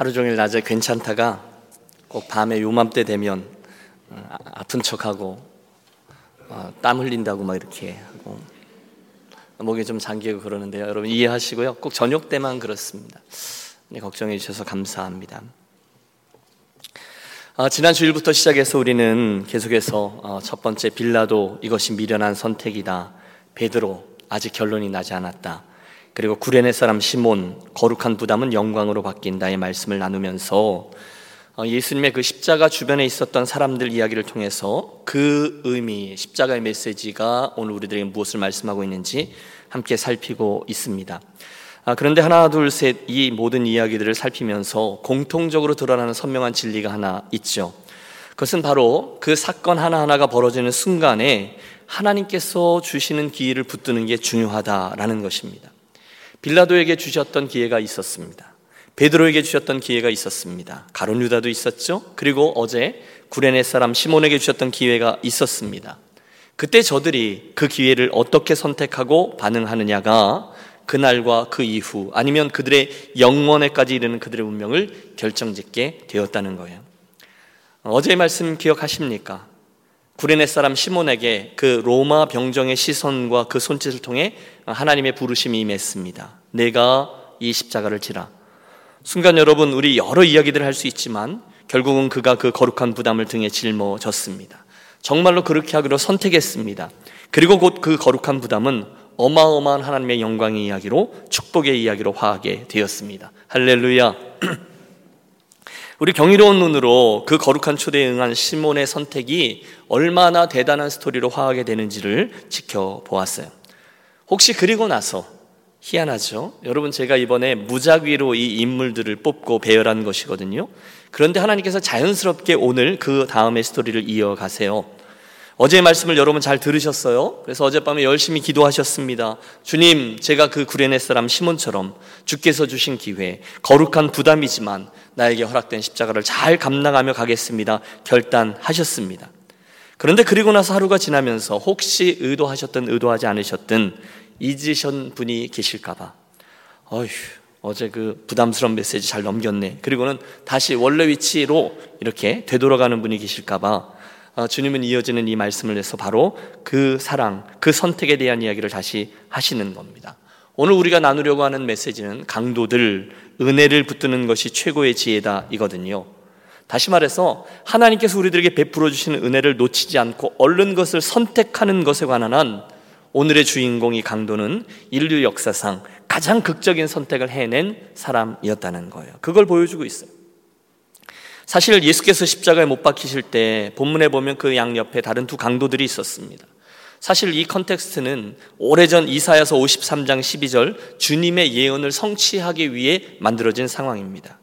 하루 종일 낮에 괜찮다가 꼭 밤에 요맘때 되면 어, 아- 아픈 척하고 어, 땀 흘린다고 막 이렇게 하고 목이 좀 잠기고 그러는데요. 여러분 이해하시고요. 꼭 저녁 때만 그렇습니다. 네, 걱정해 주셔서 감사합니다. 아, 지난 주일부터 시작해서 우리는 계속해서 어, 첫 번째 빌라도 이것이 미련한 선택이다. 베드로 아직 결론이 나지 않았다. 그리고 구레네 사람 시몬 거룩한 부담은 영광으로 바뀐다의 말씀을 나누면서 어, 예수님의 그 십자가 주변에 있었던 사람들 이야기를 통해서 그 의미, 십자가의 메시지가 오늘 우리들에게 무엇을 말씀하고 있는지 함께 살피고 있습니다. 아, 그런데 하나, 둘, 셋, 이 모든 이야기들을 살피면서 공통적으로 드러나는 선명한 진리가 하나 있죠. 그것은 바로 그 사건 하나하나가 벌어지는 순간에 하나님께서 주시는 기회를 붙드는 게 중요하다라는 것입니다. 빌라도에게 주셨던 기회가 있었습니다. 베드로에게 주셨던 기회가 있었습니다. 가론 유다도 있었죠. 그리고 어제 구레네 사람 시몬에게 주셨던 기회가 있었습니다. 그때 저들이 그 기회를 어떻게 선택하고 반응하느냐가 그날과 그 이후 아니면 그들의 영원에까지 이르는 그들의 운명을 결정짓게 되었다는 거예요. 어제의 말씀 기억하십니까? 구레네 사람 시몬에게 그 로마 병정의 시선과 그 손짓을 통해 하나님의 부르심이 임했습니다. 내가 이 십자가를 지라. 순간 여러분 우리 여러 이야기들을 할 수 있지만 결국은 그가 그 거룩한 부담을 등에 짊어졌습니다. 정말로 그렇게 하기로 선택했습니다. 그리고 곧 그 거룩한 부담은 어마어마한 하나님의 영광의 이야기로 축복의 이야기로 화하게 되었습니다. 할렐루야. 우리 경이로운 눈으로 그 거룩한 초대에 응한 시몬의 선택이 얼마나 대단한 스토리로 화하게 되는지를 지켜보았어요. 혹시 그리고 나서 희한하죠? 여러분 제가 이번에 무작위로 이 인물들을 뽑고 배열한 것이거든요. 그런데 하나님께서 자연스럽게 오늘 그 다음의 스토리를 이어가세요. 어제의 말씀을 여러분 잘 들으셨어요? 그래서 어젯밤에 열심히 기도하셨습니다. 주님, 제가 그 구레네 사람 시몬처럼 주께서 주신 기회, 거룩한 부담이지만 나에게 허락된 십자가를 잘 감당하며 가겠습니다. 결단하셨습니다. 그런데 그리고 나서 하루가 지나면서 혹시 의도하셨든 의도하지 않으셨든 잊으신 분이 계실까봐. 어휴, 어제 그 부담스러운 메시지 잘 넘겼네. 그리고는 다시 원래 위치로 이렇게 되돌아가는 분이 계실까봐 어, 주님은 이어지는 이 말씀을 내서 바로 그 사랑, 그 선택에 대한 이야기를 다시 하시는 겁니다. 오늘 우리가 나누려고 하는 메시지는 강도들, 은혜를 붙드는 것이 최고의 지혜다 이거든요. 다시 말해서 하나님께서 우리들에게 베풀어 주시는 은혜를 놓치지 않고 얼른 것을 선택하는 것에 관한 한 오늘의 주인공이 강도는 인류 역사상 가장 극적인 선택을 해낸 사람이었다는 거예요. 그걸 보여주고 있어요. 사실 예수께서 십자가에 못 박히실 때 본문에 보면 그 양옆에 다른 두 강도들이 있었습니다. 사실 이 context는 오래전 이사야서 53장 12절 주님의 예언을 성취하기 위해 만들어진 상황입니다.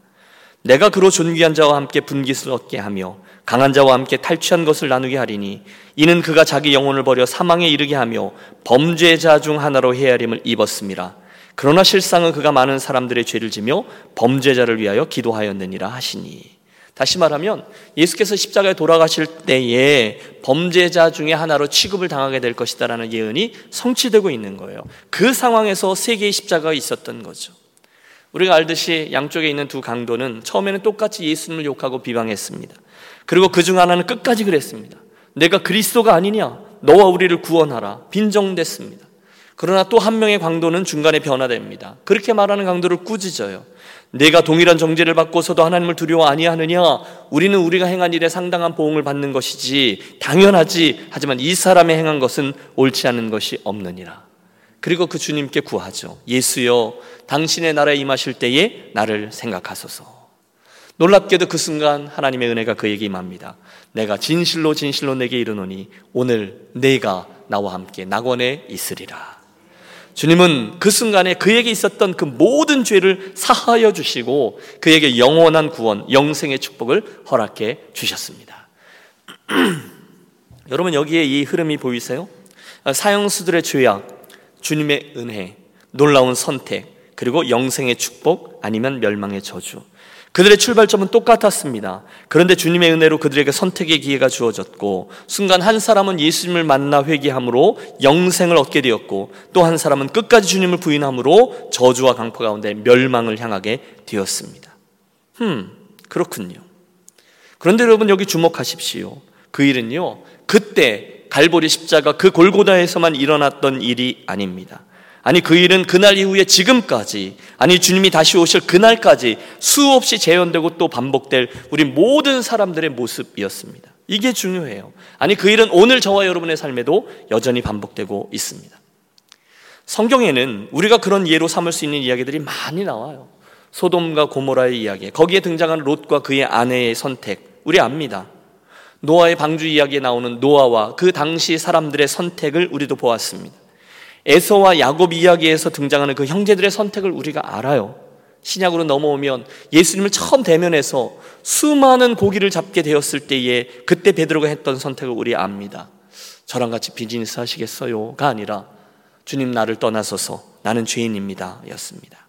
내가 그로 존귀한 자와 함께 분깃을 얻게 하며 강한 자와 함께 탈취한 것을 나누게 하리니 이는 그가 자기 영혼을 버려 사망에 이르게 하며 범죄자 중 하나로 헤아림을 입었음이라. 그러나 실상은 그가 많은 사람들의 죄를 지며 범죄자를 위하여 기도하였느니라 하시니 다시 말하면 예수께서 십자가에 돌아가실 때에 범죄자 중에 하나로 취급을 당하게 될 것이다라는 예언이 성취되고 있는 거예요. 그 상황에서 세 개의 십자가가 있었던 거죠. 우리가 알듯이 양쪽에 있는 두 강도는 처음에는 똑같이 예수님을 욕하고 비방했습니다. 그리고 그 중 하나는 끝까지 그랬습니다. 내가 그리스도가 아니냐? 너와 우리를 구원하라. 빈정됐습니다. 그러나 또 한 명의 강도는 중간에 변화됩니다. 그렇게 말하는 강도를 꾸짖어요. 내가 동일한 정죄를 받고서도 하나님을 두려워 아니하느냐? 우리는 우리가 행한 일에 상당한 보응을 받는 것이지 당연하지. 하지만 이 사람의 행한 것은 옳지 않은 것이 없느니라. 그리고 그 주님께 구하죠. 예수여, 당신의 나라에 임하실 때에 나를 생각하소서. 놀랍게도 그 순간 하나님의 은혜가 그에게 임합니다. 내가 진실로 진실로 내게 이르노니 오늘 내가 나와 함께 낙원에 있으리라. 주님은 그 순간에 그에게 있었던 그 모든 죄를 사하여 주시고 그에게 영원한 구원, 영생의 축복을 허락해 주셨습니다. 여러분 여기에 이 흐름이 보이세요? 사형수들의 죄악, 주님의 은혜, 놀라운 선택, 그리고 영생의 축복 아니면 멸망의 저주. 그들의 출발점은 똑같았습니다. 그런데 주님의 은혜로 그들에게 선택의 기회가 주어졌고, 순간 한 사람은 예수님을 만나 회개함으로 영생을 얻게 되었고, 또 한 사람은 끝까지 주님을 부인함으로 저주와 강포 가운데 멸망을 향하게 되었습니다. 음, 그렇군요. 그런데 여러분 여기 주목하십시오. 그 일은요, 그때 갈보리 십자가 그 골고다에서만 일어났던 일이 아닙니다. 아니 그 일은 그날 이후에 지금까지 아니 주님이 다시 오실 그날까지 수없이 재현되고 또 반복될 우리 모든 사람들의 모습이었습니다. 이게 중요해요. 아니 그 일은 오늘 저와 여러분의 삶에도 여전히 반복되고 있습니다. 성경에는 우리가 그런 예로 삼을 수 있는 이야기들이 많이 나와요. 소돔과 고모라의 이야기, 거기에 등장하는 롯과 그의 아내의 선택, 우리 압니다. 노아의 방주 이야기에 나오는 노아와 그 당시 사람들의 선택을 우리도 보았습니다. 에서와 야곱 이야기에서 등장하는 그 형제들의 선택을 우리가 알아요. 신약으로 넘어오면 예수님을 처음 대면해서 수많은 고기를 잡게 되었을 때에 그때 베드로가 했던 선택을 우리 압니다. 저랑 같이 비즈니스 하시겠어요?가 아니라 주님 나를 떠나서서 나는 죄인입니다. 였습니다.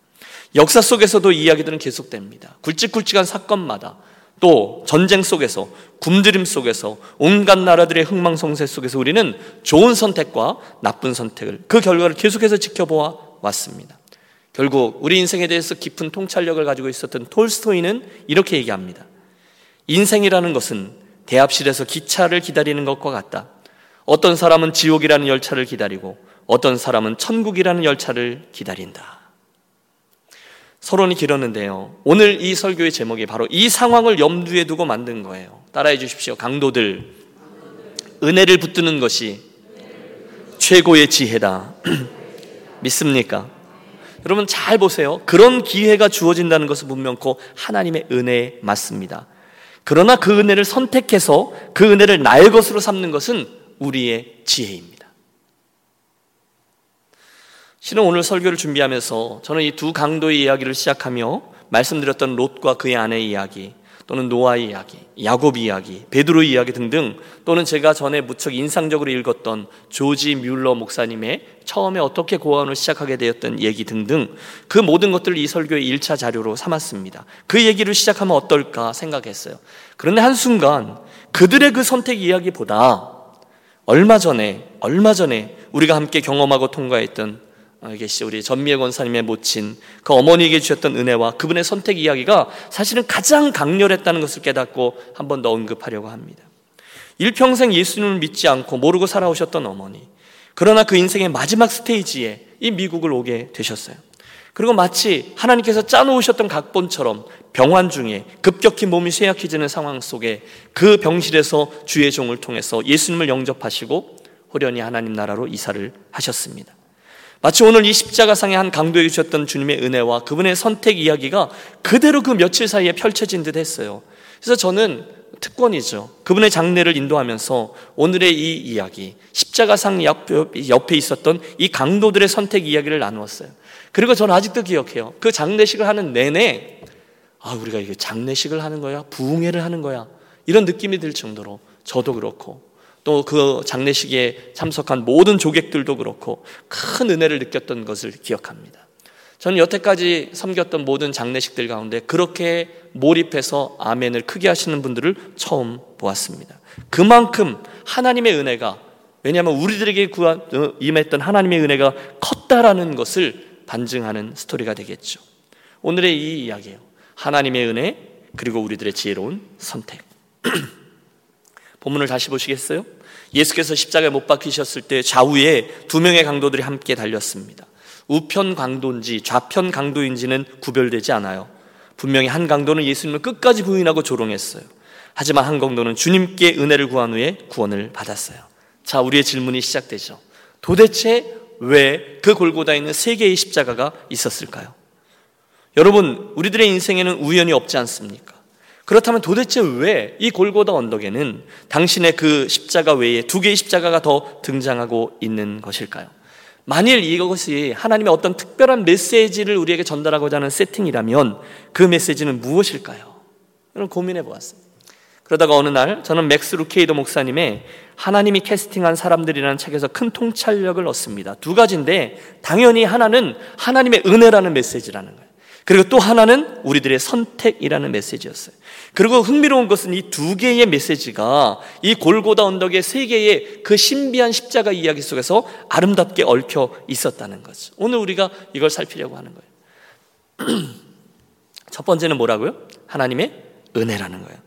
역사 속에서도 이야기들은 계속됩니다. 굵직굵직한 사건마다 또 전쟁 속에서 굶주림 속에서 온갖 나라들의 흥망성쇠 속에서 우리는 좋은 선택과 나쁜 선택을 그 결과를 계속해서 지켜보아 왔습니다. 결국 우리 인생에 대해서 깊은 통찰력을 가지고 있었던 톨스토이는 이렇게 얘기합니다. 인생이라는 것은 대합실에서 기차를 기다리는 것과 같다. 어떤 사람은 지옥이라는 열차를 기다리고 어떤 사람은 천국이라는 열차를 기다린다. 서론이 길었는데요. 오늘 이 설교의 제목이 바로 이 상황을 염두에 두고 만든 거예요. 따라해 주십시오. 강도들. 은혜를 붙드는 것이 최고의 지혜다. 믿습니까? 여러분 잘 보세요. 그런 기회가 주어진다는 것은 분명코 하나님의 은혜 맞습니다. 그러나 그 은혜를 선택해서 그 은혜를 나의 것으로 삼는 것은 우리의 지혜입니다. 실은 오늘 설교를 준비하면서 저는 이 두 강도의 이야기를 시작하며 말씀드렸던 롯과 그의 아내의 이야기 또는 노아의 이야기, 야곱 이야기, 베드로 이야기 등등 또는 제가 전에 무척 인상적으로 읽었던 조지 뮬러 목사님의 처음에 어떻게 고아원을 시작하게 되었던 얘기 등등 그 모든 것들을 이 설교의 1차 자료로 삼았습니다. 그 얘기를 시작하면 어떨까 생각했어요. 그런데 한순간 그들의 그 선택 이야기보다 얼마 전에 얼마 전에 우리가 함께 경험하고 통과했던 계시죠. 우리 전미애 권사님의 모친 그 어머니에게 주셨던 은혜와 그분의 선택 이야기가 사실은 가장 강렬했다는 것을 깨닫고 한 번 더 언급하려고 합니다. 일평생 예수님을 믿지 않고 모르고 살아오셨던 어머니. 그러나 그 인생의 마지막 스테이지에 이 미국을 오게 되셨어요. 그리고 마치 하나님께서 짜놓으셨던 각본처럼 병환 중에 급격히 몸이 쇠약해지는 상황 속에 그 병실에서 주의 종을 통해서 예수님을 영접하시고 호련히 하나님 나라로 이사를 하셨습니다. 마치 오늘 이 십자가상의 한 강도에게 주셨던 주님의 은혜와 그분의 선택 이야기가 그대로 그 며칠 사이에 펼쳐진 듯 했어요. 그래서 저는 특권이죠. 그분의 장례를 인도하면서 오늘의 이 이야기, 십자가상 옆에 있었던 이 강도들의 선택 이야기를 나누었어요. 그리고 저는 아직도 기억해요. 그 장례식을 하는 내내, 아, 우리가 이게 장례식을 하는 거야? 부흥회를 하는 거야? 이런 느낌이 들 정도로 저도 그렇고 또 그 장례식에 참석한 모든 조객들도 그렇고 큰 은혜를 느꼈던 것을 기억합니다. 저는 여태까지 섬겼던 모든 장례식들 가운데 그렇게 몰입해서 아멘을 크게 하시는 분들을 처음 보았습니다. 그만큼 하나님의 은혜가 왜냐하면 우리들에게 구한, 어, 임했던 하나님의 은혜가 컸다라는 것을 반증하는 스토리가 되겠죠. 오늘의 이 이야기예요. 하나님의 은혜 그리고 우리들의 지혜로운 선택. 본문을 다시 보시겠어요? 예수께서 십자가에 못 박히셨을 때 좌우에 두 명의 강도들이 함께 달렸습니다. 우편 강도인지 좌편 강도인지는 구별되지 않아요. 분명히 한 강도는 예수님을 끝까지 부인하고 조롱했어요. 하지만 한 강도는 주님께 은혜를 구한 후에 구원을 받았어요. 자, 우리의 질문이 시작되죠. 도대체 왜 그 골고다에 있는 세 개의 십자가가 있었을까요? 여러분, 우리들의 인생에는 우연이 없지 않습니까? 그렇다면 도대체 왜 이 골고다 언덕에는 당신의 그 십자가 외에 두 개의 십자가가 더 등장하고 있는 것일까요? 만일 이것이 하나님의 어떤 특별한 메시지를 우리에게 전달하고자 하는 세팅이라면 그 메시지는 무엇일까요? 이런 고민해 보았습니다. 그러다가 어느 날 저는 맥스 루케이도 목사님의 하나님이 캐스팅한 사람들이라는 책에서 큰 통찰력을 얻습니다. 두 가지인데 당연히 하나는 하나님의 은혜라는 메시지라는 거예요. 그리고 또 하나는 우리들의 선택이라는 메시지였어요. 그리고 흥미로운 것은 이 두 개의 메시지가 이 골고다 언덕의 세 개의 그 신비한 십자가 이야기 속에서 아름답게 얽혀 있었다는 거죠. 오늘 우리가 이걸 살피려고 하는 거예요. 첫 번째는 뭐라고요? 하나님의 은혜라는 거예요.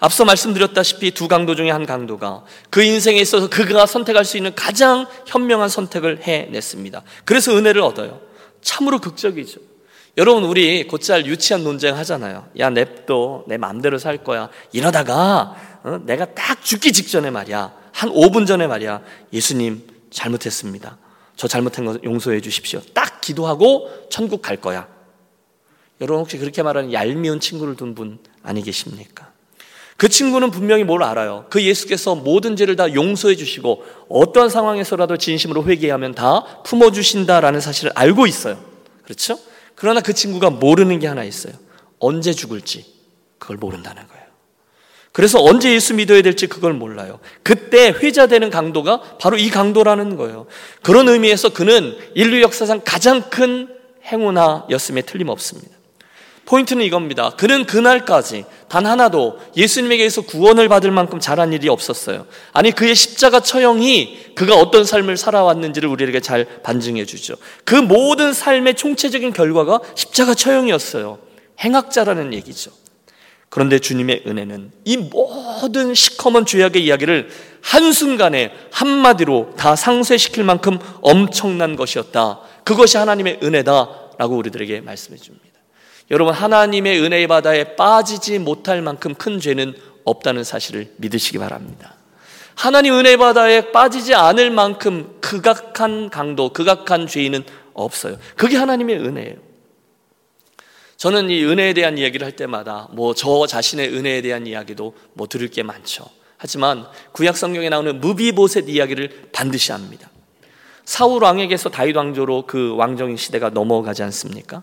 앞서 말씀드렸다시피 두 강도 중에 한 강도가 그 인생에 있어서 그가 선택할 수 있는 가장 현명한 선택을 해냈습니다. 그래서 은혜를 얻어요. 참으로 극적이죠. 여러분 우리 곧잘 유치한 논쟁 하잖아요. 야 냅도 내 마음대로 살 거야. 이러다가 어? 내가 딱 죽기 직전에 말이야. 한 5분 전에 말이야. 예수님 잘못했습니다. 저 잘못한 거 용서해 주십시오. 딱 기도하고 천국 갈 거야. 여러분 혹시 그렇게 말하는 얄미운 친구를 둔 분 아니 계십니까? 그 친구는 분명히 뭘 알아요. 그 예수께서 모든 죄를 다 용서해 주시고 어떠한 상황에서라도 진심으로 회개하면 다 품어 주신다라는 사실을 알고 있어요. 그렇죠? 그러나 그 친구가 모르는 게 하나 있어요. 언제 죽을지 그걸 모른다는 거예요. 그래서 언제 예수 믿어야 될지 그걸 몰라요. 그때 회자되는 강도가 바로 이 강도라는 거예요. 그런 의미에서 그는 인류 역사상 가장 큰 행운아였음에 틀림없습니다. 포인트는 이겁니다. 그는 그날까지 단 하나도 예수님에게서 구원을 받을 만큼 잘한 일이 없었어요. 아니, 그의 십자가 처형이 그가 어떤 삶을 살아왔는지를 우리에게 잘 반증해 주죠. 그 모든 삶의 총체적인 결과가 십자가 처형이었어요. 행악자라는 얘기죠. 그런데 주님의 은혜는 이 모든 시커먼 죄악의 이야기를 한순간에 한마디로 다 상쇄시킬 만큼 엄청난 것이었다. 그것이 하나님의 은혜다라고 우리들에게 말씀해 줍니다. 여러분 하나님의 은혜의 바다에 빠지지 못할 만큼 큰 죄는 없다는 사실을 믿으시기 바랍니다. 하나님 은혜 바다에 빠지지 않을 만큼 극악한 강도, 극악한 죄인은 없어요. 그게 하나님의 은혜예요. 저는 이 은혜에 대한 이야기를 할 때마다 뭐 저 자신의 은혜에 대한 이야기도 뭐 들을 게 많죠. 하지만 구약 성경에 나오는 무비보셋 이야기를 반드시 합니다. 사울 왕에게서 다윗 왕조로 그 왕정인 시대가 넘어가지 않습니까?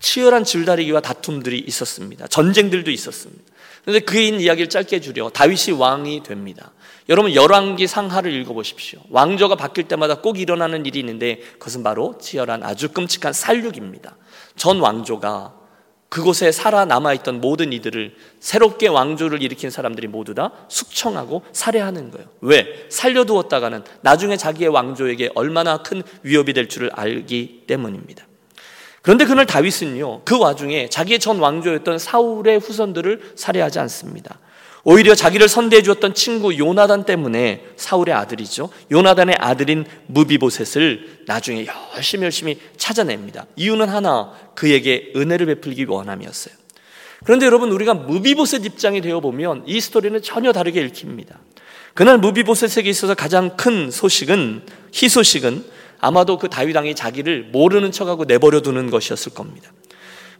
치열한 줄다리기와 다툼들이 있었습니다. 전쟁들도 있었습니다. 그런데 그인 이야기를 짧게 줄여 다윗이 왕이 됩니다. 여러분 열왕기 상하를 읽어보십시오. 왕조가 바뀔 때마다 꼭 일어나는 일이 있는데 그것은 바로 치열한 아주 끔찍한 살육입니다. 전 왕조가 그곳에 살아남아 있던 모든 이들을 새롭게 왕조를 일으킨 사람들이 모두 다 숙청하고 살해하는 거예요. 왜? 살려두었다가는 나중에 자기의 왕조에게 얼마나 큰 위협이 될 줄을 알기 때문입니다. 그런데 그날 다윗은요, 그 와중에 자기의 전 왕조였던 사울의 후손들을 살해하지 않습니다. 오히려 자기를 선대해 주었던 친구 요나단 때문에 사울의 아들이죠. 요나단의 아들인 무비보셋을 나중에 열심히 열심히 찾아냅니다. 이유는 하나, 그에게 은혜를 베풀기 원함이었어요. 그런데 여러분 우리가 무비보셋 입장이 되어 보면 이 스토리는 전혀 다르게 읽힙니다. 그날 무비보셋에게 있어서 가장 큰 소식은 희소식은 아마도 그 다윗 왕이 자기를 모르는 척하고 내버려 두는 것이었을 겁니다.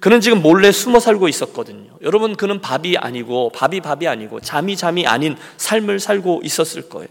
그는 지금 몰래 숨어 살고 있었거든요. 여러분, 그는 밥이 아니고, 밥이 밥이 아니고, 잠이 잠이 아닌 삶을 살고 있었을 거예요.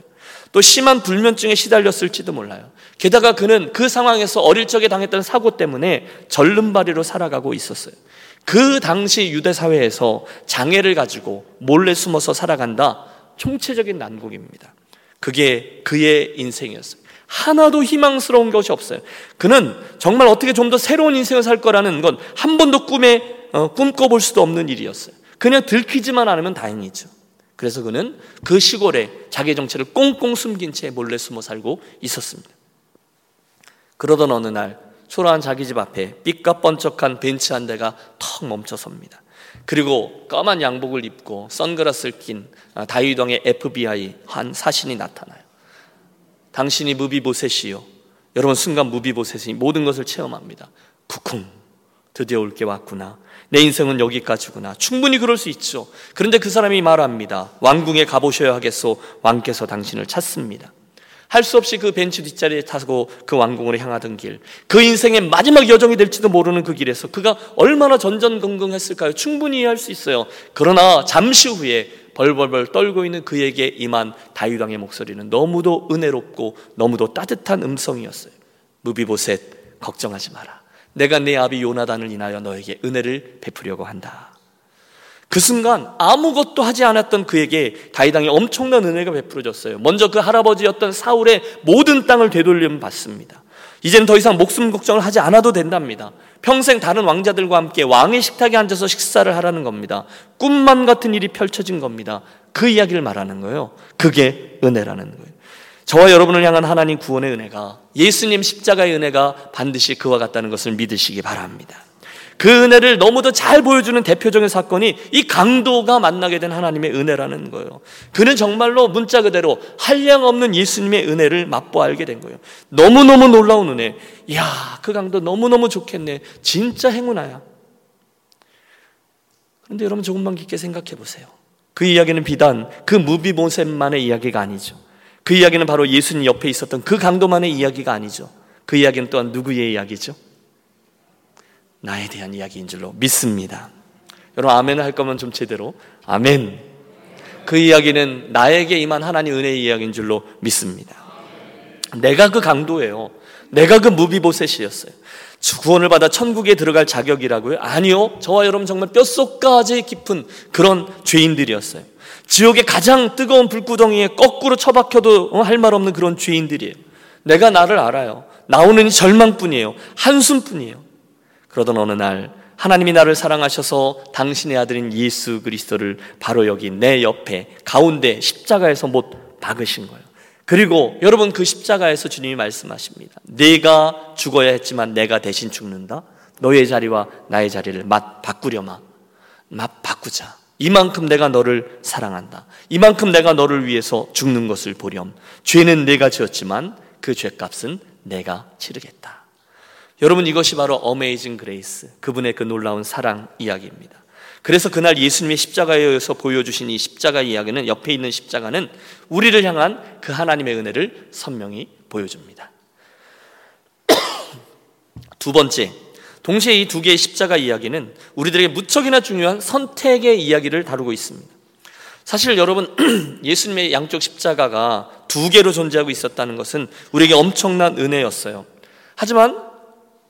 또 심한 불면증에 시달렸을지도 몰라요. 게다가 그는 그 상황에서 어릴 적에 당했던 사고 때문에 절름발이로 살아가고 있었어요. 그 당시 유대 사회에서 장애를 가지고 몰래 숨어서 살아간다. 총체적인 난국입니다. 그게 그의 인생이었어요. 하나도 희망스러운 것이 없어요. 그는 정말 어떻게 좀 더 새로운 인생을 살 거라는 건 한 번도 꿈에 어, 꿈꿔볼 수도 없는 일이었어요. 그냥 들키지만 않으면 다행이죠. 그래서 그는 그 시골에 자기 정체를 꽁꽁 숨긴 채 몰래 숨어 살고 있었습니다. 그러던 어느 날 초라한 자기 집 앞에 삐까뻔쩍한 벤츠 한 대가 턱 멈춰섭니다. 그리고 까만 양복을 입고 선글라스를 낀 아, 다윗왕의 FBI 한 사신이 나타나요. 당신이 무비보셋이요. 여러분 순간 무비보셋이 모든 것을 체험합니다. 쿠쿵 드디어 올 게 왔구나. 내 인생은 여기까지구나. 충분히 그럴 수 있죠. 그런데 그 사람이 말합니다. 왕궁에 가보셔야 하겠소. 왕께서 당신을 찾습니다. 할 수 없이 그 벤치 뒷자리에 타고 그 왕궁으로 향하던 길, 그 인생의 마지막 여정이 될지도 모르는 그 길에서 그가 얼마나 전전긍긍했을까요? 충분히 할 수 있어요. 그러나 잠시 후에 벌벌벌 떨고 있는 그에게 임한 다윗 왕의 목소리는 너무도 은혜롭고 너무도 따뜻한 음성이었어요. 무비보셋 걱정하지 마라. 내가 내 아비 요나단을 인하여 너에게 은혜를 베푸려고 한다. 그 순간 아무것도 하지 않았던 그에게 다윗왕이 엄청난 은혜가 베풀어졌어요. 먼저 그 할아버지였던 사울의 모든 땅을 되돌림 받습니다. 이제는 더 이상 목숨 걱정을 하지 않아도 된답니다. 평생 다른 왕자들과 함께 왕의 식탁에 앉아서 식사를 하라는 겁니다. 꿈만 같은 일이 펼쳐진 겁니다. 그 이야기를 말하는 거예요. 그게 은혜라는 거예요. 저와 여러분을 향한 하나님 구원의 은혜가 예수님 십자가의 은혜가 반드시 그와 같다는 것을 믿으시기 바랍니다. 그 은혜를 너무도 잘 보여주는 대표적인 사건이 이 강도가 만나게 된 하나님의 은혜라는 거예요. 그는 정말로 문자 그대로 한량 없는 예수님의 은혜를 맛보 알게 된 거예요. 너무너무 놀라운 은혜. 이야, 그 강도 너무너무 좋겠네. 진짜 행운아야. 그런데 여러분 조금만 깊게 생각해 보세요. 그 이야기는 비단 그 무비모셈만의 이야기가 아니죠. 그 이야기는 바로 예수님 옆에 있었던 그 강도만의 이야기가 아니죠. 그 이야기는 또한 누구의 이야기죠? 나에 대한 이야기인 줄로 믿습니다. 여러분 아멘을 할 거면 좀 제대로 아멘. 그 이야기는 나에게 임한 하나님 은혜의 이야기인 줄로 믿습니다. 내가 그 강도예요. 내가 그 무비보셋이었어요. 구원을 받아 천국에 들어갈 자격이라고요? 아니요. 저와 여러분 정말 뼛속까지 깊은 그런 죄인들이었어요. 지옥의 가장 뜨거운 불구덩이에 거꾸로 처박혀도 할 말 없는 그런 죄인들이에요. 내가 나를 알아요. 나오는 절망뿐이에요. 한숨뿐이에요. 그러던 어느 날 하나님이 나를 사랑하셔서 당신의 아들인 예수 그리스도를 바로 여기 내 옆에 가운데 십자가에서 못 박으신 거예요. 그리고 여러분 그 십자가에서 주님이 말씀하십니다. 내가 죽어야 했지만 내가 대신 죽는다. 너의 자리와 나의 자리를 맞바꾸려마. 맞바꾸자. 이만큼 내가 너를 사랑한다. 이만큼 내가 너를 위해서 죽는 것을 보렴. 죄는 내가 지었지만 그 죄값은 내가 치르겠다. 여러분 이것이 바로 Amazing Grace 그분의 그 놀라운 사랑 이야기입니다. 그래서 그날 예수님의 십자가에서 보여주신 이 십자가 이야기는 옆에 있는 십자가는 우리를 향한 그 하나님의 은혜를 선명히 보여줍니다. 두 번째, 동시에 이 두 개의 십자가 이야기는 우리들에게 무척이나 중요한 선택의 이야기를 다루고 있습니다. 사실 여러분, 예수님의 양쪽 십자가가 두 개로 존재하고 있었다는 것은 우리에게 엄청난 은혜였어요. 하지만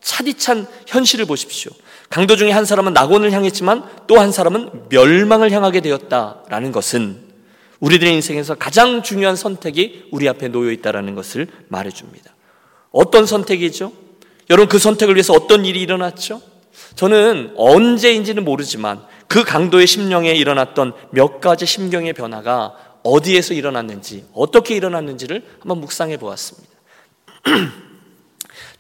차디찬 현실을 보십시오. 강도 중에 한 사람은 낙원을 향했지만 또 한 사람은 멸망을 향하게 되었다라는 것은 우리들의 인생에서 가장 중요한 선택이 우리 앞에 놓여 있다라는 것을 말해줍니다. 어떤 선택이죠? 여러분 그 선택을 위해서 어떤 일이 일어났죠? 저는 언제인지는 모르지만 그 강도의 심령에 일어났던 몇 가지 심경의 변화가 어디에서 일어났는지, 어떻게 일어났는지를 한번 묵상해 보았습니다.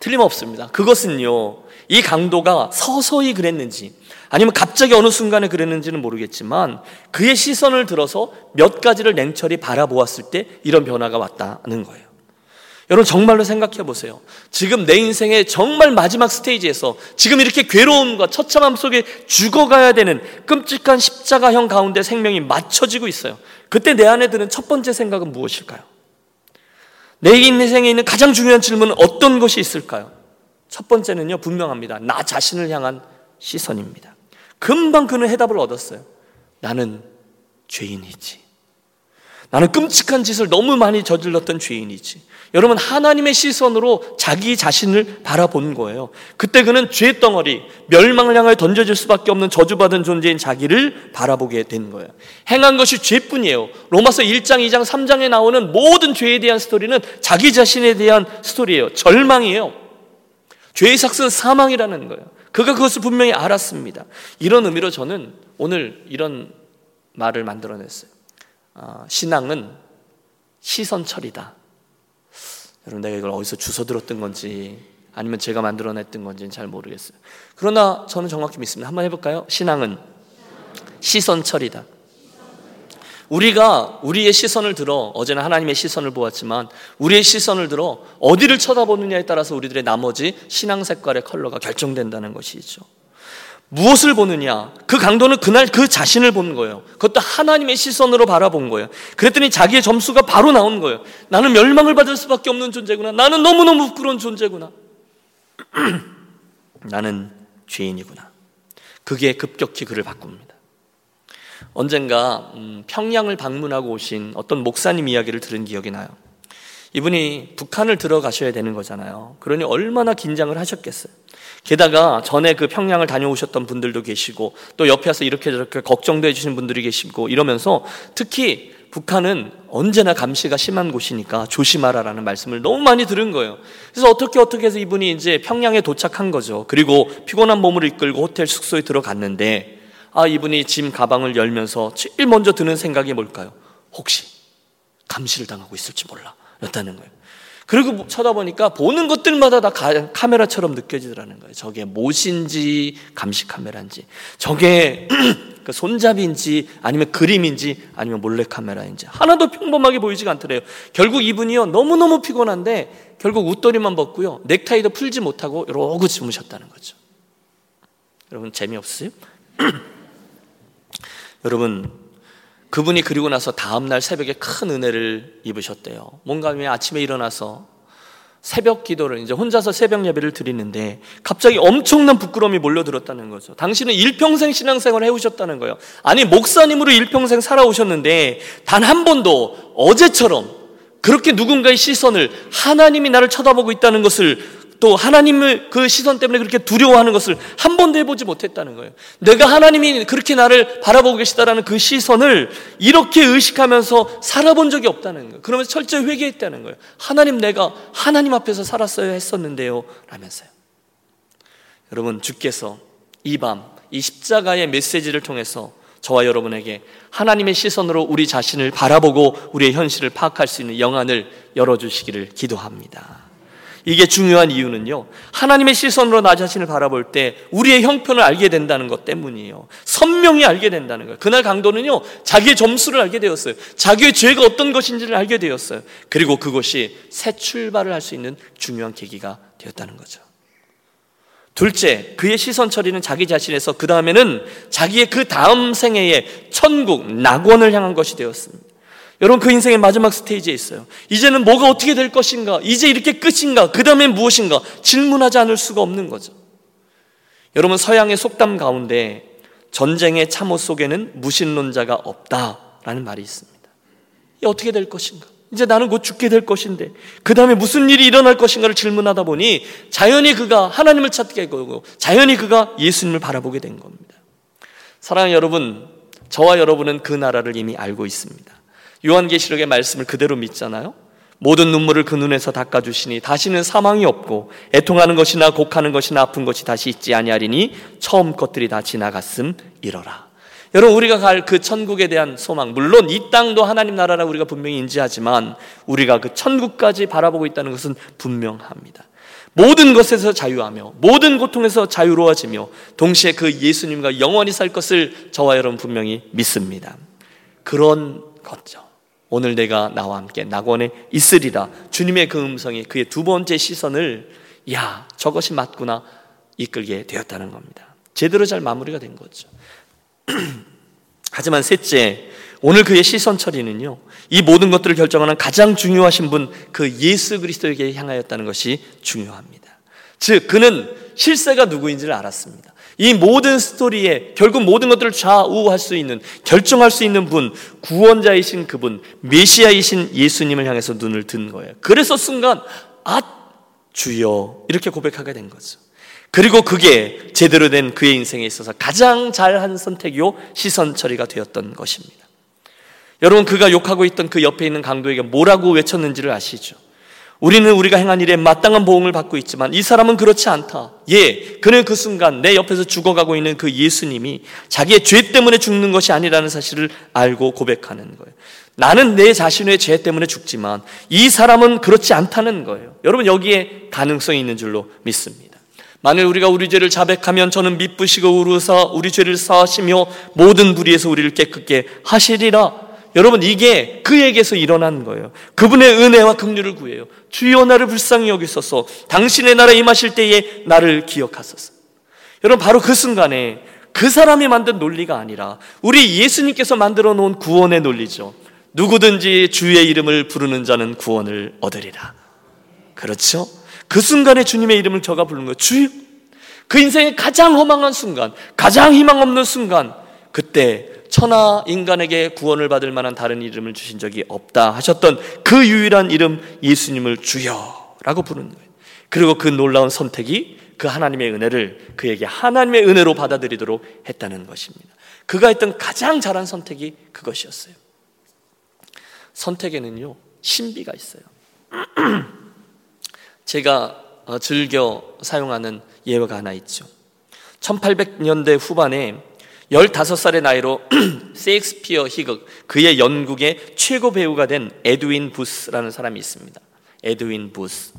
틀림없습니다. 그것은요, 이 강도가 서서히 그랬는지, 아니면 갑자기 어느 순간에 그랬는지는 모르겠지만, 그의 시선을 들어서 몇 가지를 냉철히 바라보았을 때 이런 변화가 왔다는 거예요. 여러분 정말로 생각해 보세요. 지금 내 인생의 정말 마지막 스테이지에서 지금 이렇게 괴로움과 처참함 속에 죽어가야 되는 끔찍한 십자가형 가운데 생명이 맞춰지고 있어요. 그때 내 안에 드는 첫 번째 생각은 무엇일까요? 내 인생에 있는 가장 중요한 질문은 어떤 것이 있을까요? 첫 번째는요, 분명합니다. 나 자신을 향한 시선입니다. 금방 그는 해답을 얻었어요. 나는 죄인이지. 나는 끔찍한 짓을 너무 많이 저질렀던 죄인이지. 여러분, 하나님의 시선으로 자기 자신을 바라본 거예요. 그때 그는 죄 덩어리, 멸망을 향하여 던져질 수밖에 없는 저주받은 존재인 자기를 바라보게 된 거예요. 행한 것이 죄뿐이에요. 로마서 1장, 2장, 3장에 나오는 모든 죄에 대한 스토리는 자기 자신에 대한 스토리예요. 절망이에요. 죄의 삭은 사망이라는 거예요. 그가 그것을 분명히 알았습니다. 이런 의미로 저는 오늘 이런 말을 만들어냈어요. 어, 신앙은 시선 처리다. 여러분 내가 이걸 어디서 주워 들었던 건지 아니면 제가 만들어냈던 건지는 잘 모르겠어요. 그러나 저는 정확히 믿습니다. 한번 해볼까요? 신앙은 시선 처리다. 우리가 우리의 시선을 들어 어제는 하나님의 시선을 보았지만 우리의 시선을 들어 어디를 쳐다보느냐에 따라서 우리들의 나머지 신앙 색깔의 컬러가 결정된다는 것이죠. 무엇을 보느냐? 그 강도는 그날 그 자신을 본 거예요. 그것도 하나님의 시선으로 바라본 거예요. 그랬더니 자기의 점수가 바로 나온 거예요. 나는 멸망을 받을 수밖에 없는 존재구나. 나는 너무너무 부끄러운 존재구나. 나는 죄인이구나. 그게 급격히 그를 바꿉니다. 언젠가 음, 평양을 방문하고 오신 어떤 목사님 이야기를 들은 기억이 나요. 이분이 북한을 들어가셔야 되는 거잖아요. 그러니 얼마나 긴장을 하셨겠어요. 게다가 전에 그 평양을 다녀오셨던 분들도 계시고 또 옆에 와서 이렇게 저렇게 걱정도 해주시는 분들이 계시고 이러면서 특히 북한은 언제나 감시가 심한 곳이니까 조심하라라는 말씀을 너무 많이 들은 거예요. 그래서 어떻게 어떻게 해서 이분이 이제 평양에 도착한 거죠. 그리고 피곤한 몸을 이끌고 호텔 숙소에 들어갔는데 아 이분이 짐 가방을 열면서 제일 먼저 드는 생각이 뭘까요? 혹시 감시를 당하고 있을지 몰라 였다는 거예요. 그리고 쳐다보니까 보는 것들마다 다 카메라처럼 느껴지더라는 거예요. 저게 못인지 감시 카메라인지, 저게 그 손잡이인지 아니면 그림인지 아니면 몰래 카메라인지 하나도 평범하게 보이지가 않더래요. 결국 이분이요 너무 너무 피곤한데 결국 웃도리만 벗고요 넥타이도 풀지 못하고 이러고 주무셨다는 거죠. 여러분 재미없어요? 여러분 그분이 그리고 나서 다음날 새벽에 큰 은혜를 입으셨대요. 뭔가 아침에 일어나서 새벽 기도를 이제 혼자서 새벽 예배를 드리는데 갑자기 엄청난 부끄러움이 몰려들었다는 거죠. 당신은 일평생 신앙생활을 해오셨다는 거예요. 아니, 목사님으로 일평생 살아오셨는데 단 한 번도 어제처럼 그렇게 누군가의 시선을 하나님이 나를 쳐다보고 있다는 것을 또 하나님을 그 시선 때문에 그렇게 두려워하는 것을 한 번도 해보지 못했다는 거예요. 내가 하나님이 그렇게 나를 바라보고 계시다라는 그 시선을 이렇게 의식하면서 살아본 적이 없다는 거예요. 그러면서 철저히 회개했다는 거예요. 하나님 내가 하나님 앞에서 살았어야 했었는데요. 라면서요. 여러분 주께서 이 밤 이 십자가의 메시지를 통해서 저와 여러분에게 하나님의 시선으로 우리 자신을 바라보고 우리의 현실을 파악할 수 있는 영안을 열어주시기를 기도합니다. 이게 중요한 이유는요. 하나님의 시선으로 나 자신을 바라볼 때 우리의 형편을 알게 된다는 것 때문이에요. 선명히 알게 된다는 거예요. 그날 강도는요. 자기의 점수를 알게 되었어요. 자기의 죄가 어떤 것인지를 알게 되었어요. 그리고 그것이 새 출발을 할 수 있는 중요한 계기가 되었다는 거죠. 둘째, 그의 시선 처리는 자기 자신에서 그 다음에는 자기의 그 다음 생애의 천국, 낙원을 향한 것이 되었습니다. 여러분 그 인생의 마지막 스테이지에 있어요. 이제는 뭐가 어떻게 될 것인가? 이제 이렇게 끝인가? 그 다음에 무엇인가? 질문하지 않을 수가 없는 거죠. 여러분 서양의 속담 가운데 전쟁의 참호 속에는 무신론자가 없다라는 말이 있습니다. 이 어떻게 될 것인가? 이제 나는 곧 죽게 될 것인데 그 다음에 무슨 일이 일어날 것인가를 질문하다 보니 자연히 그가 하나님을 찾게 되고 자연히 그가 예수님을 바라보게 된 겁니다. 사랑하는 여러분, 저와 여러분은 그 나라를 이미 알고 있습니다. 요한계시록의 말씀을 그대로 믿잖아요. 모든 눈물을 그 눈에서 닦아주시니 다시는 사망이 없고 애통하는 것이나 곡하는 것이나 아픈 것이 다시 있지 아니하리니 처음 것들이 다 지나갔음 이러라. 여러분 우리가 갈 그 천국에 대한 소망 물론 이 땅도 하나님 나라라 우리가 분명히 인지하지만 우리가 그 천국까지 바라보고 있다는 것은 분명합니다. 모든 것에서 자유하며 모든 고통에서 자유로워지며 동시에 그 예수님과 영원히 살 것을 저와 여러분 분명히 믿습니다. 그런 거죠. 오늘 내가 나와 함께 낙원에 있으리라. 주님의 그 음성이 그의 두 번째 시선을 야, 저것이 맞구나 이끌게 되었다는 겁니다. 제대로 잘 마무리가 된 거죠. 하지만 셋째, 오늘 그의 시선 처리는요, 이 모든 것들을 결정하는 가장 중요하신 분, 그 예수 그리스도에게 향하였다는 것이 중요합니다. 즉, 그는 실세가 누구인지를 알았습니다. 이 모든 스토리에 결국 모든 것들을 좌우할 수 있는 결정할 수 있는 분 구원자이신 그분 메시아이신 예수님을 향해서 눈을 든 거예요. 그래서 순간 아 주여 이렇게 고백하게 된 거죠. 그리고 그게 제대로 된 그의 인생에 있어서 가장 잘한 선택이요 시선 처리가 되었던 것입니다. 여러분 그가 욕하고 있던 그 옆에 있는 강도에게 뭐라고 외쳤는지를 아시죠? 우리는 우리가 행한 일에 마땅한 보응을 받고 있지만 이 사람은 그렇지 않다. 예, 그는 그 순간 내 옆에서 죽어가고 있는 그 예수님이 자기의 죄 때문에 죽는 것이 아니라는 사실을 알고 고백하는 거예요. 나는 내 자신의 죄 때문에 죽지만 이 사람은 그렇지 않다는 거예요. 여러분 여기에 가능성이 있는 줄로 믿습니다. 만일 우리가 우리 죄를 자백하면 저는 미쁘시고 우르사 우리 죄를 사하시며 모든 불의에서 우리를 깨끗게 하시리라. 여러분 이게 그에게서 일어난 거예요. 그분의 은혜와 긍휼을 구해요. 주여 나를 불쌍히 여기소서. 당신의 나라 임하실 때에 나를 기억하소서. 여러분 바로 그 순간에 그 사람이 만든 논리가 아니라 우리 예수님께서 만들어 놓은 구원의 논리죠. 누구든지 주의 이름을 부르는 자는 구원을 얻으리라. 그렇죠? 그 순간에 주님의 이름을 저가 부르는 거예요. 주여. 그 인생의 가장 허망한 순간, 가장 희망 없는 순간, 그때 천하 인간에게 구원을 받을 만한 다른 이름을 주신 적이 없다 하셨던 그 유일한 이름 예수님을 주여라고 부르는 거예요. 그리고 그 놀라운 선택이 그 하나님의 은혜를 그에게 하나님의 은혜로 받아들이도록 했다는 것입니다. 그가 했던 가장 잘한 선택이 그것이었어요. 선택에는요, 신비가 있어요. 제가 어, 즐겨 사용하는 예화가 하나 있죠. 1800년대 후반에 15살의 나이로 세익스피어 희극, 그의 연극의 최고 배우가 된 에드윈 부스라는 사람이 있습니다. 에드윈 부스.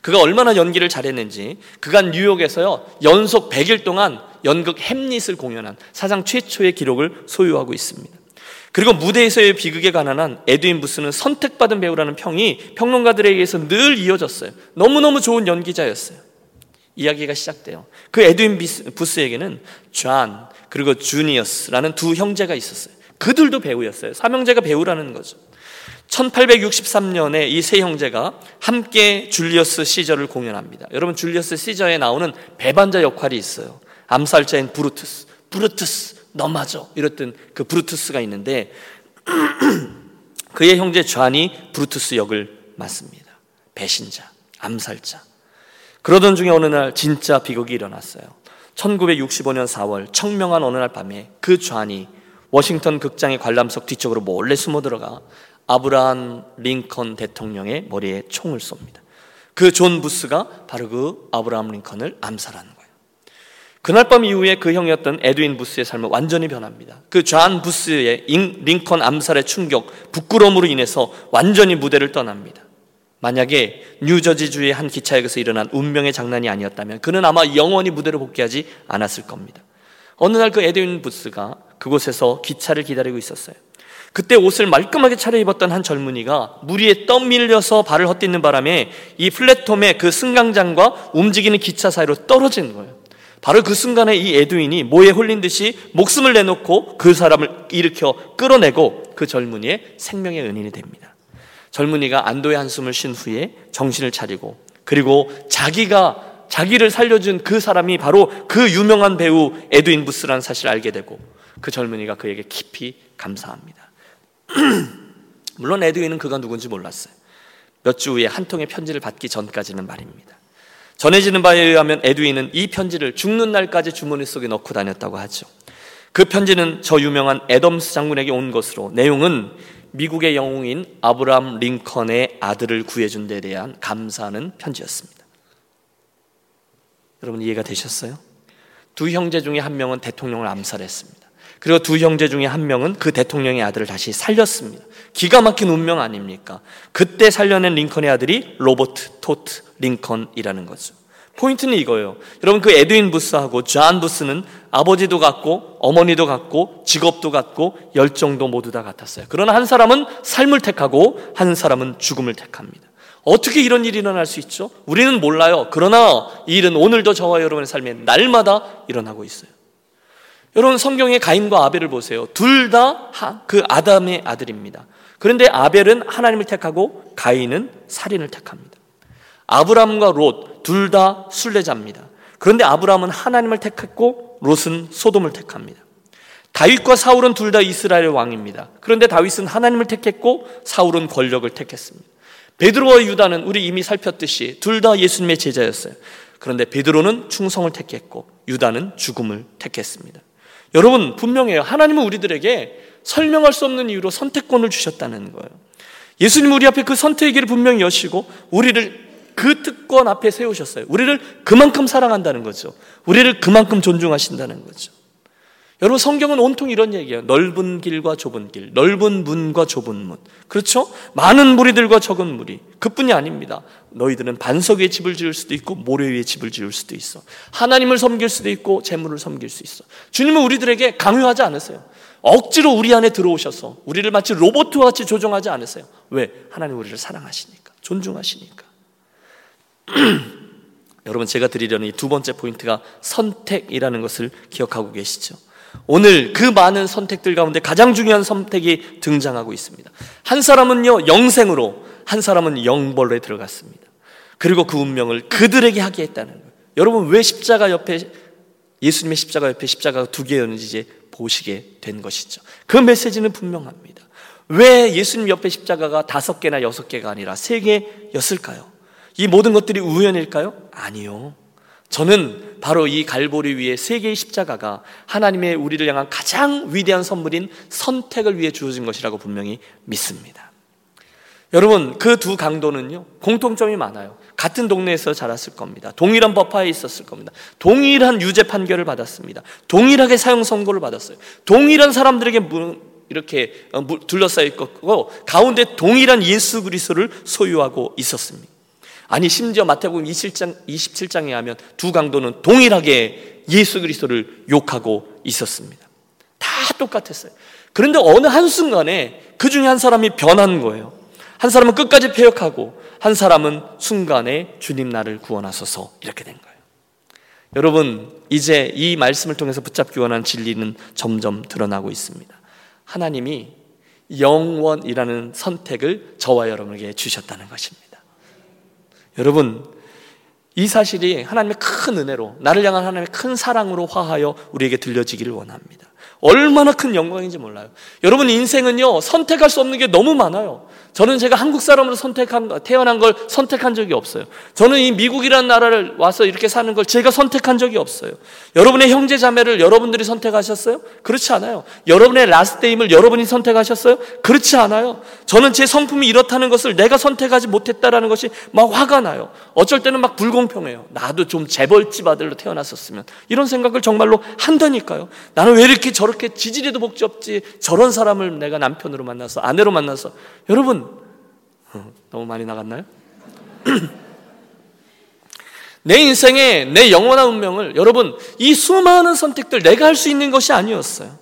그가 얼마나 연기를 잘했는지 그간 뉴욕에서요 연속 100일 동안 연극 햄릿을 공연한 사상 최초의 기록을 소유하고 있습니다. 그리고 무대에서의 비극에 관한 에드윈 부스는 선택받은 배우라는 평이 평론가들에 의해서 늘 이어졌어요. 너무너무 좋은 연기자였어요. 이야기가 시작돼요. 그 에드윈 부스에게는 존 그리고 주니어스라는 두 형제가 있었어요. 그들도 배우였어요. 삼형제가 배우라는 거죠. 1863년에 이 세 형제가 함께 줄리어스 시저를 공연합니다. 여러분 줄리어스 시저에 나오는 배반자 역할이 있어요. 암살자인 브루투스. 브루투스 너 맞아. 이랬던 그 브루투스가 있는데 그의 형제 좌니 브루투스 역을 맡습니다. 배신자, 암살자. 그러던 중에 어느 날 진짜 비극이 일어났어요. 1965년 4월 청명한 어느 날 밤에 그 좌니 워싱턴 극장의 관람석 뒤쪽으로 몰래 숨어 들어가 아브라함 링컨 대통령의 머리에 총을 쏩니다. 그 존 부스가 바로 그 아브라함 링컨을 암살하는 거예요. 그날 밤 이후에 그 형이었던 에드윈 부스의 삶은 완전히 변합니다. 그 존 부스의 링컨 암살의 충격, 부끄러움으로 인해서 완전히 무대를 떠납니다. 만약에 뉴저지주의 한 기차역에서 일어난 운명의 장난이 아니었다면 그는 아마 영원히 무대를 복귀하지 않았을 겁니다. 어느 날 그 에드윈 부스가 그곳에서 기차를 기다리고 있었어요. 그때 옷을 말끔하게 차려입었던 한 젊은이가 물 위에 떠밀려서 발을 헛디는 바람에 이 플랫폼의 그 승강장과 움직이는 기차 사이로 떨어진 거예요. 바로 그 순간에 이 에드윈이 모에 홀린 듯이 목숨을 내놓고 그 사람을 일으켜 끌어내고 그 젊은이의 생명의 은인이 됩니다. 젊은이가 안도의 한숨을 쉰 후에 정신을 차리고 그리고 자기가 자기를 살려준 그 사람이 바로 그 유명한 배우 에드윈 부스라는 사실을 알게 되고 그 젊은이가 그에게 깊이 감사합니다. 물론 에드윈은 그가 누군지 몰랐어요. 몇 주 후에 한 통의 편지를 받기 전까지는 말입니다. 전해지는 바에 의하면 에드윈은 이 편지를 죽는 날까지 주머니 속에 넣고 다녔다고 하죠. 그 편지는 저 유명한 애덤스 장군에게 온 것으로 내용은 미국의 영웅인 아브라함 링컨의 아들을 구해준 데 대한 감사하는 편지였습니다. 여러분 이해가 되셨어요? 두 형제 중에 한 명은 대통령을 암살했습니다. 그리고 두 형제 중에 한 명은 그 대통령의 아들을 다시 살렸습니다. 기가 막힌 운명 아닙니까? 그때 살려낸 링컨의 아들이 로버트 토드 링컨이라는 거죠. 포인트는 이거예요. 여러분 그 에드윈 부스하고 존 부스는 아버지도 같고 어머니도 같고 직업도 같고 열정도 모두 다 같았어요. 그러나 한 사람은 삶을 택하고 한 사람은 죽음을 택합니다. 어떻게 이런 일이 일어날 수 있죠? 우리는 몰라요. 그러나 이 일은 오늘도 저와 여러분의 삶에 날마다 일어나고 있어요. 여러분 성경의 가인과 아벨을 보세요. 둘 다 그 아담의 아들입니다. 그런데 아벨은 하나님을 택하고 가인은 살인을 택합니다. 아브람과 롯 둘 다 순례자입니다. 그런데 아브람은 하나님을 택했고 롯은 소돔을 택합니다. 다윗과 사울은 둘 다 이스라엘의 왕입니다. 그런데 다윗은 하나님을 택했고 사울은 권력을 택했습니다. 베드로와 유다는 우리 이미 살폈듯이 둘 다 예수님의 제자였어요. 그런데 베드로는 충성을 택했고 유다는 죽음을 택했습니다. 여러분 분명해요. 하나님은 우리들에게 설명할 수 없는 이유로 선택권을 주셨다는 거예요. 예수님 우리 앞에 그 선택의 길을 분명히 여시고 우리를 그 특권 앞에 세우셨어요. 우리를 그만큼 사랑한다는 거죠. 우리를 그만큼 존중하신다는 거죠. 여러분 성경은 온통 이런 얘기예요. 넓은 길과 좁은 길, 넓은 문과 좁은 문. 그렇죠? 많은 무리들과 적은 무리. 그뿐이 아닙니다. 너희들은 반석 위에 집을 지을 수도 있고 모래 위에 집을 지을 수도 있어. 하나님을 섬길 수도 있고 재물을 섬길 수 있어. 주님은 우리들에게 강요하지 않으세요. 억지로 우리 안에 들어오셔서 우리를 마치 로봇과 같이 조종하지 않으세요. 왜? 하나님 우리를 사랑하시니까, 존중하시니까. 여러분 제가 드리려는 이 두 번째 포인트가 선택이라는 것을 기억하고 계시죠? 오늘 그 많은 선택들 가운데 가장 중요한 선택이 등장하고 있습니다. 한 사람은요, 영생으로, 한 사람은 영벌로에 들어갔습니다. 그리고 그 운명을 그들에게 하게 했다는 거예요. 여러분, 왜 십자가 옆에, 예수님의 십자가 옆에 십자가가 두 개였는지 이제 보시게 된 것이죠. 그 메시지는 분명합니다. 왜 예수님 옆에 십자가가 다섯 개나 여섯 개가 아니라 세 개였을까요? 이 모든 것들이 우연일까요? 아니요. 저는 바로 이 갈보리 위에 세 개의 십자가가 하나님의 우리를 향한 가장 위대한 선물인 선택을 위해 주어진 것이라고 분명히 믿습니다. 여러분, 그 두 강도는요, 공통점이 많아요. 같은 동네에서 자랐을 겁니다. 동일한 법화에 있었을 겁니다. 동일한 유죄 판결을 받았습니다. 동일하게 사형 선고를 받았어요. 동일한 사람들에게 이렇게 어, 둘러싸여 있고 가운데 동일한 예수 그리스도를 소유하고 있었습니다. 아니 심지어 마태복음 27장 27장에 하면 두 강도는 동일하게 예수 그리스도를 욕하고 있었습니다. 다 똑같았어요. 그런데 어느 한순간에 그 중에 한 사람이 변한 거예요. 한 사람은 끝까지 폐역하고 한 사람은 순간에 주님 나를 구원하소서 이렇게 된 거예요. 여러분, 이제 이 말씀을 통해서 붙잡기 원하는 진리는 점점 드러나고 있습니다. 하나님이 영원이라는 선택을 저와 여러분에게 주셨다는 것입니다. 여러분, 이 사실이 하나님의 큰 은혜로, 나를 향한 하나님의 큰 사랑으로 화하여 우리에게 들려지기를 원합니다. 얼마나 큰 영광인지 몰라요. 여러분 인생은요 선택할 수 없는 게 너무 많아요. 저는 제가 한국 사람으로 선택한 태어난 걸 선택한 적이 없어요. 저는 이 미국이라는 나라를 와서 이렇게 사는 걸 제가 선택한 적이 없어요. 여러분의 형제 자매를 여러분들이 선택하셨어요? 그렇지 않아요. 여러분의 라스트임을 여러분이 선택하셨어요? 그렇지 않아요. 저는 제 성품이 이렇다는 것을 내가 선택하지 못했다라는 것이 막 화가 나요. 어쩔 때는 막 불공평해요. 나도 좀 재벌집 아들로 태어났었으면 이런 생각을 정말로 한다니까요. 나는 왜 이렇게 저렇게 지지리도 복지 없지 저런 사람을 내가 남편으로 만나서 아내로 만나서 여러분 어, 너무 많이 나갔나요? 내 인생에 내 영원한 운명을 여러분 이 수많은 선택들 내가 할 수 있는 것이 아니었어요.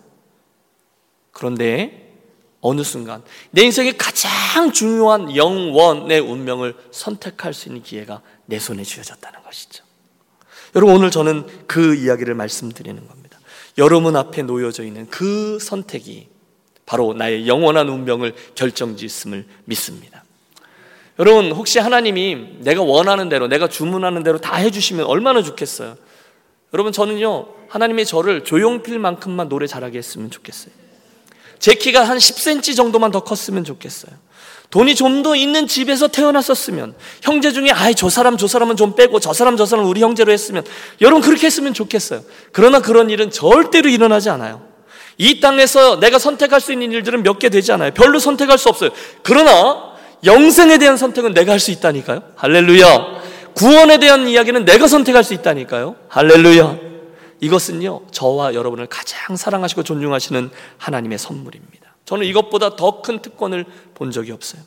그런데 어느 순간 내 인생의 가장 중요한 영원의 운명을 선택할 수 있는 기회가 내 손에 쥐어졌다는 것이죠. 여러분 오늘 저는 그 이야기를 말씀드리는 겁니다. 여러분 앞에 놓여져 있는 그 선택이 바로 나의 영원한 운명을 결정짓음을 믿습니다. 여러분 혹시 하나님이 내가 원하는 대로 내가 주문하는 대로 다 해주시면 얼마나 좋겠어요. 여러분 저는요 하나님이 저를 조용필 만큼만 노래 잘하게 했으면 좋겠어요. 제 키가 한 10cm 정도만 더 컸으면 좋겠어요. 돈이 좀 더 있는 집에서 태어났었으면 형제 중에 아이 저 사람 저 사람은 좀 빼고 저 사람 저 사람 우리 형제로 했으면 여러분 그렇게 했으면 좋겠어요. 그러나 그런 일은 절대로 일어나지 않아요. 이 땅에서 내가 선택할 수 있는 일들은 몇 개 되지 않아요. 별로 선택할 수 없어요. 그러나 영생에 대한 선택은 내가 할 수 있다니까요. 할렐루야. 구원에 대한 이야기는 내가 선택할 수 있다니까요. 할렐루야. 이것은요, 저와 여러분을 가장 사랑하시고 존중하시는 하나님의 선물입니다. 저는 이것보다 더 큰 특권을 본 적이 없어요.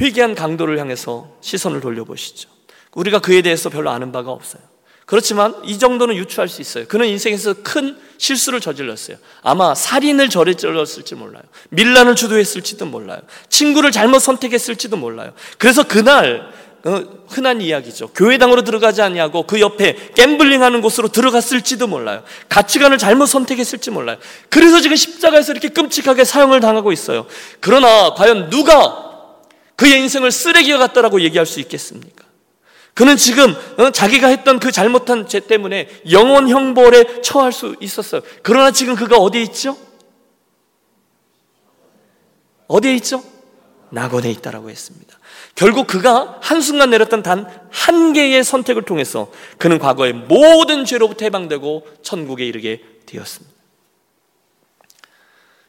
회개한 강도를 향해서 시선을 돌려보시죠. 우리가 그에 대해서 별로 아는 바가 없어요. 그렇지만 이 정도는 유추할 수 있어요. 그는 인생에서 큰 실수를 저질렀어요. 아마 살인을 저질렀을지 몰라요. 밀란을 주도했을지도 몰라요. 친구를 잘못 선택했을지도 몰라요. 그래서 그날 어, 흔한 이야기죠. 교회당으로 들어가지 않냐고 그 옆에 갬블링하는 곳으로 들어갔을지도 몰라요. 가치관을 잘못 선택했을지 몰라요. 그래서 지금 십자가에서 이렇게 끔찍하게 사형을 당하고 있어요. 그러나 과연 누가 그의 인생을 쓰레기와 같다라고 얘기할 수 있겠습니까? 그는 지금 어, 자기가 했던 그 잘못한 죄 때문에 영원 형벌에 처할 수 있었어요. 그러나 지금 그가 어디에 있죠? 어디에 있죠? 낙원에 있다라고 했습니다. 결국 그가 한순간 내렸던 단 한 개의 선택을 통해서 그는 과거의 모든 죄로부터 해방되고 천국에 이르게 되었습니다.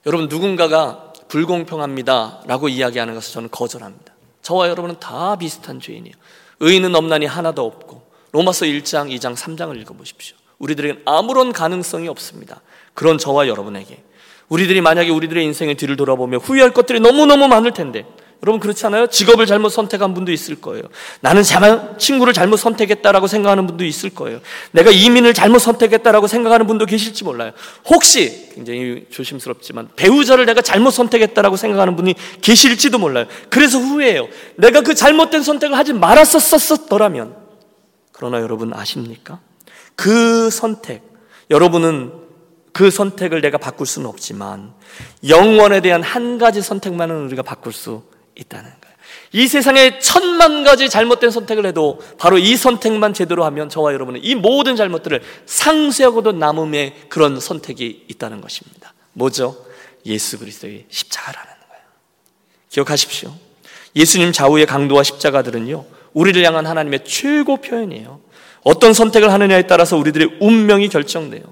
여러분, 누군가가 불공평합니다. 라고 이야기하는 것을 저는 거절합니다. 저와 여러분은 다 비슷한 죄인이에요. 의인은 없나니 하나도 없고, 로마서 1장, 2장, 3장을 읽어보십시오. 우리들에겐 아무런 가능성이 없습니다. 그런 저와 여러분에게. 우리들이 만약에 우리들의 인생의 뒤를 돌아보며 후회할 것들이 너무너무 많을 텐데, 여러분 그렇지 않아요? 직업을 잘못 선택한 분도 있을 거예요. 나는 친구를 잘못 선택했다라고 생각하는 분도 있을 거예요. 내가 이민을 잘못 선택했다라고 생각하는 분도 계실지 몰라요. 혹시 굉장히 조심스럽지만 배우자를 내가 잘못 선택했다라고 생각하는 분이 계실지도 몰라요. 그래서 후회해요. 내가 그 잘못된 선택을 하지 말았었었더라면. 그러나 여러분 아십니까? 그 선택, 여러분은 그 선택을 내가 바꿀 수는 없지만 영원에 대한 한 가지 선택만은 우리가 바꿀 수 있다는 거예요. 이 세상에 천만 가지 잘못된 선택을 해도 바로 이 선택만 제대로 하면 저와 여러분은 이 모든 잘못들을 상쇄하고도 남음의 그런 선택이 있다는 것입니다. 뭐죠? 예수 그리스도의 십자가라는 거예요. 기억하십시오. 예수님 좌우의 강도와 십자가들은요, 우리를 향한 하나님의 최고 표현이에요. 어떤 선택을 하느냐에 따라서 우리들의 운명이 결정돼요.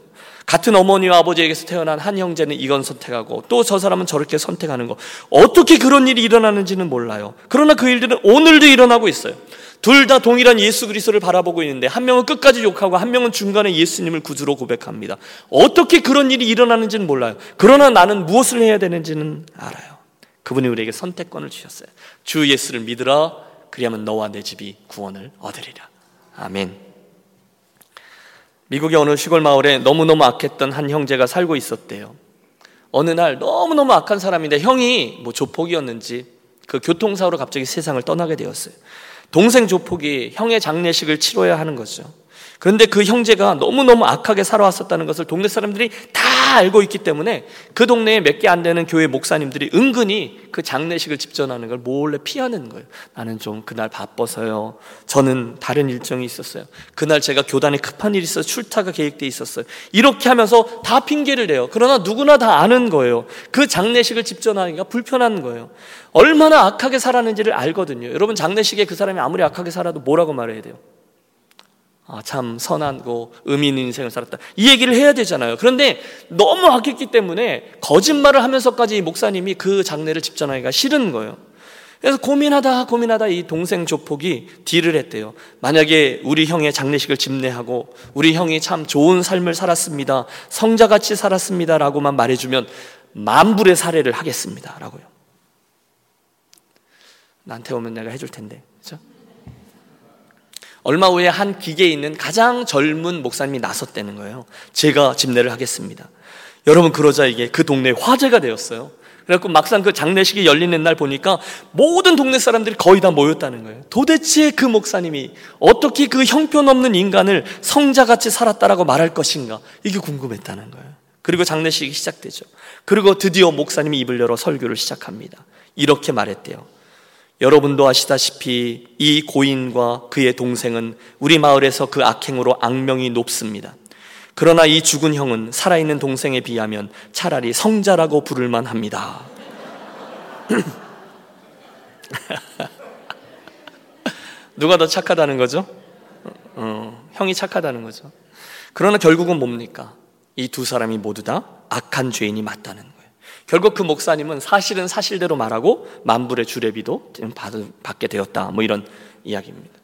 같은 어머니와 아버지에게서 태어난 한 형제는 이건 선택하고 또 저 사람은 저렇게 선택하는 거. 어떻게 그런 일이 일어나는지는 몰라요. 그러나 그 일들은 오늘도 일어나고 있어요. 둘 다 동일한 예수 그리스도를 바라보고 있는데 한 명은 끝까지 욕하고 한 명은 중간에 예수님을 구주로 고백합니다. 어떻게 그런 일이 일어나는지는 몰라요. 그러나 나는 무엇을 해야 되는지는 알아요. 그분이 우리에게 선택권을 주셨어요. 주 예수를 믿으라. 그리하면 너와 내 집이 구원을 얻으리라. 아멘. 미국의 어느 시골 마을에 너무너무 악했던 한 형제가 살고 있었대요. 어느 날 너무너무 악한 사람인데 형이 뭐 조폭이었는지 그 교통사고로 갑자기 세상을 떠나게 되었어요. 동생 조폭이 형의 장례식을 치러야 하는 거죠. 그런데 그 형제가 너무너무 악하게 살아왔었다는 것을 동네 사람들이 다 알고 있기 때문에 그 동네에 몇 개 안 되는 교회 목사님들이 은근히 그 장례식을 집전하는 걸 몰래 피하는 거예요. 나는 좀 그날 바빠서요. 저는 다른 일정이 있었어요. 그날 제가 교단에 급한 일이 있어서 출타가 계획돼 있었어요. 이렇게 하면서 다 핑계를 대요. 그러나 누구나 다 아는 거예요. 그 장례식을 집전하기가 불편한 거예요. 얼마나 악하게 살았는지를 알거든요. 여러분 장례식에 그 사람이 아무리 악하게 살아도 뭐라고 말해야 돼요? 아, 참 선하고 의미 있는 인생을 살았다. 이 얘기를 해야 되잖아요. 그런데 너무 악했기 때문에 거짓말을 하면서까지 목사님이 그 장례를 집전하기가 싫은 거예요. 그래서 고민하다 고민하다 이 동생 조폭이 딜을 했대요. 만약에 우리 형의 장례식을 집례하고 우리 형이 참 좋은 삶을 살았습니다. 성자같이 살았습니다라고만 말해주면 만불의 사례를 하겠습니다라고요. 나한테 오면 내가 해줄 텐데? 얼마 후에 한 기계에 있는 가장 젊은 목사님이 나섰다는 거예요. 제가 집례를 하겠습니다. 여러분 그러자 이게 그 동네에 화제가 되었어요. 그래갖고 막상 그 장례식이 열리는 날 보니까 모든 동네 사람들이 거의 다 모였다는 거예요. 도대체 그 목사님이 어떻게 그 형편없는 인간을 성자같이 살았다라고 말할 것인가 이게 궁금했다는 거예요. 그리고 장례식이 시작되죠. 그리고 드디어 목사님이 입을 열어 설교를 시작합니다. 이렇게 말했대요. 여러분도 아시다시피 이 고인과 그의 동생은 우리 마을에서 그 악행으로 악명이 높습니다. 그러나 이 죽은 형은 살아있는 동생에 비하면 차라리 성자라고 부를만 합니다. 누가 더 착하다는 거죠? 어, 형이 착하다는 거죠. 그러나 결국은 뭡니까? 이 두 사람이 모두 다 악한 죄인이 맞다는. 결국 그 목사님은 사실은 사실대로 말하고 만불의 주례비도 받게 되었다. 뭐 이런 이야기입니다.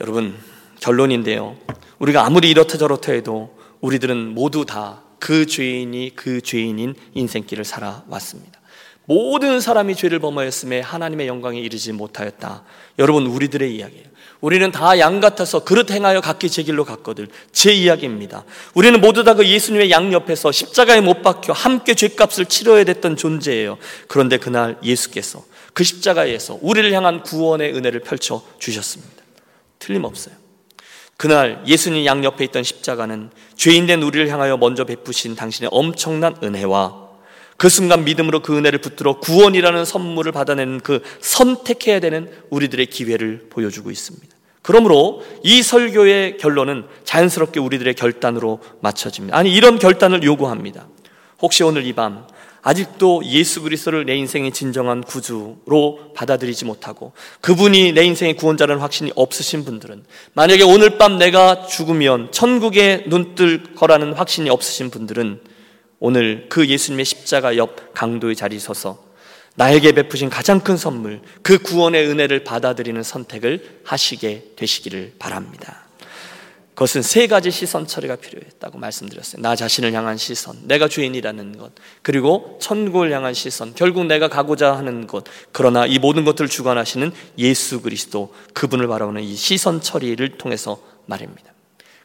여러분, 결론인데요. 우리가 아무리 이렇다 저렇다 해도 우리들은 모두 다 그 죄인이 그 죄인인 인생길을 살아왔습니다. 모든 사람이 죄를 범하였음에 하나님의 영광에 이르지 못하였다. 여러분, 우리들의 이야기예요. 우리는 다 양 같아서 그릇 행하여 각기 제 길로 갔거들. 제 이야기입니다. 우리는 모두 다 그 예수님의 양 옆에서 십자가에 못 박혀 함께 죄값을 치러야 됐던 존재예요. 그런데 그날 예수께서 그 십자가에서 우리를 향한 구원의 은혜를 펼쳐 주셨습니다. 틀림없어요. 그날 예수님 양 옆에 있던 십자가는 죄인된 우리를 향하여 먼저 베푸신 당신의 엄청난 은혜와 그 순간 믿음으로 그 은혜를 붙들어 구원이라는 선물을 받아내는 그 선택해야 되는 우리들의 기회를 보여주고 있습니다. 그러므로 이 설교의 결론은 자연스럽게 우리들의 결단으로 맞춰집니다. 아니 이런 결단을 요구합니다. 혹시 오늘 이 밤 아직도 예수 그리스도를 내 인생의 진정한 구주로 받아들이지 못하고 그분이 내 인생의 구원자라는 확신이 없으신 분들은 만약에 오늘 밤 내가 죽으면 천국에 눈 뜰 거라는 확신이 없으신 분들은 오늘 그 예수님의 십자가 옆 강도의 자리에 서서 나에게 베푸신 가장 큰 선물, 그 구원의 은혜를 받아들이는 선택을 하시게 되시기를 바랍니다. 그것은 세 가지 시선 처리가 필요했다고 말씀드렸어요. 나 자신을 향한 시선, 내가 주인이라는 것, 그리고 천국을 향한 시선, 결국 내가 가고자 하는 것, 그러나 이 모든 것들을 주관하시는 예수 그리스도, 그분을 바라보는 이 시선 처리를 통해서 말입니다.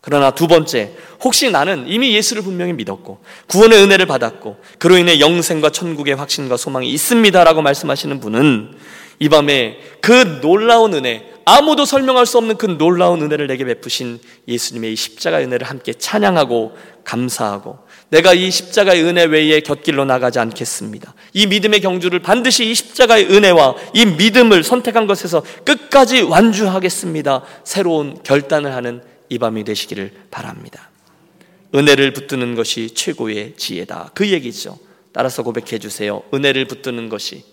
그러나 두 번째, 혹시 나는 이미 예수를 분명히 믿었고 구원의 은혜를 받았고 그로 인해 영생과 천국의 확신과 소망이 있습니다라고 말씀하시는 분은 이 밤에 그 놀라운 은혜, 아무도 설명할 수 없는 그 놀라운 은혜를 내게 베푸신 예수님의 이 십자가의 은혜를 함께 찬양하고 감사하고 내가 이 십자가의 은혜 외에 곁길로 나가지 않겠습니다. 이 믿음의 경주를 반드시 이 십자가의 은혜와 이 믿음을 선택한 것에서 끝까지 완주하겠습니다. 새로운 결단을 하는 이 밤이 되시기를 바랍니다. 은혜를 붙드는 것이 최고의 지혜다. 그 얘기죠. 따라서 고백해 주세요. 은혜를 붙드는 것이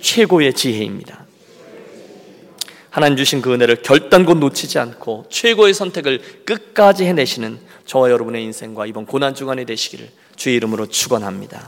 최고의 지혜입니다. 하나님 주신 그 은혜를 결단코 놓치지 않고 최고의 선택을 끝까지 해내시는 저와 여러분의 인생과 이번 고난 주간이 되시기를 주의 이름으로 축원합니다.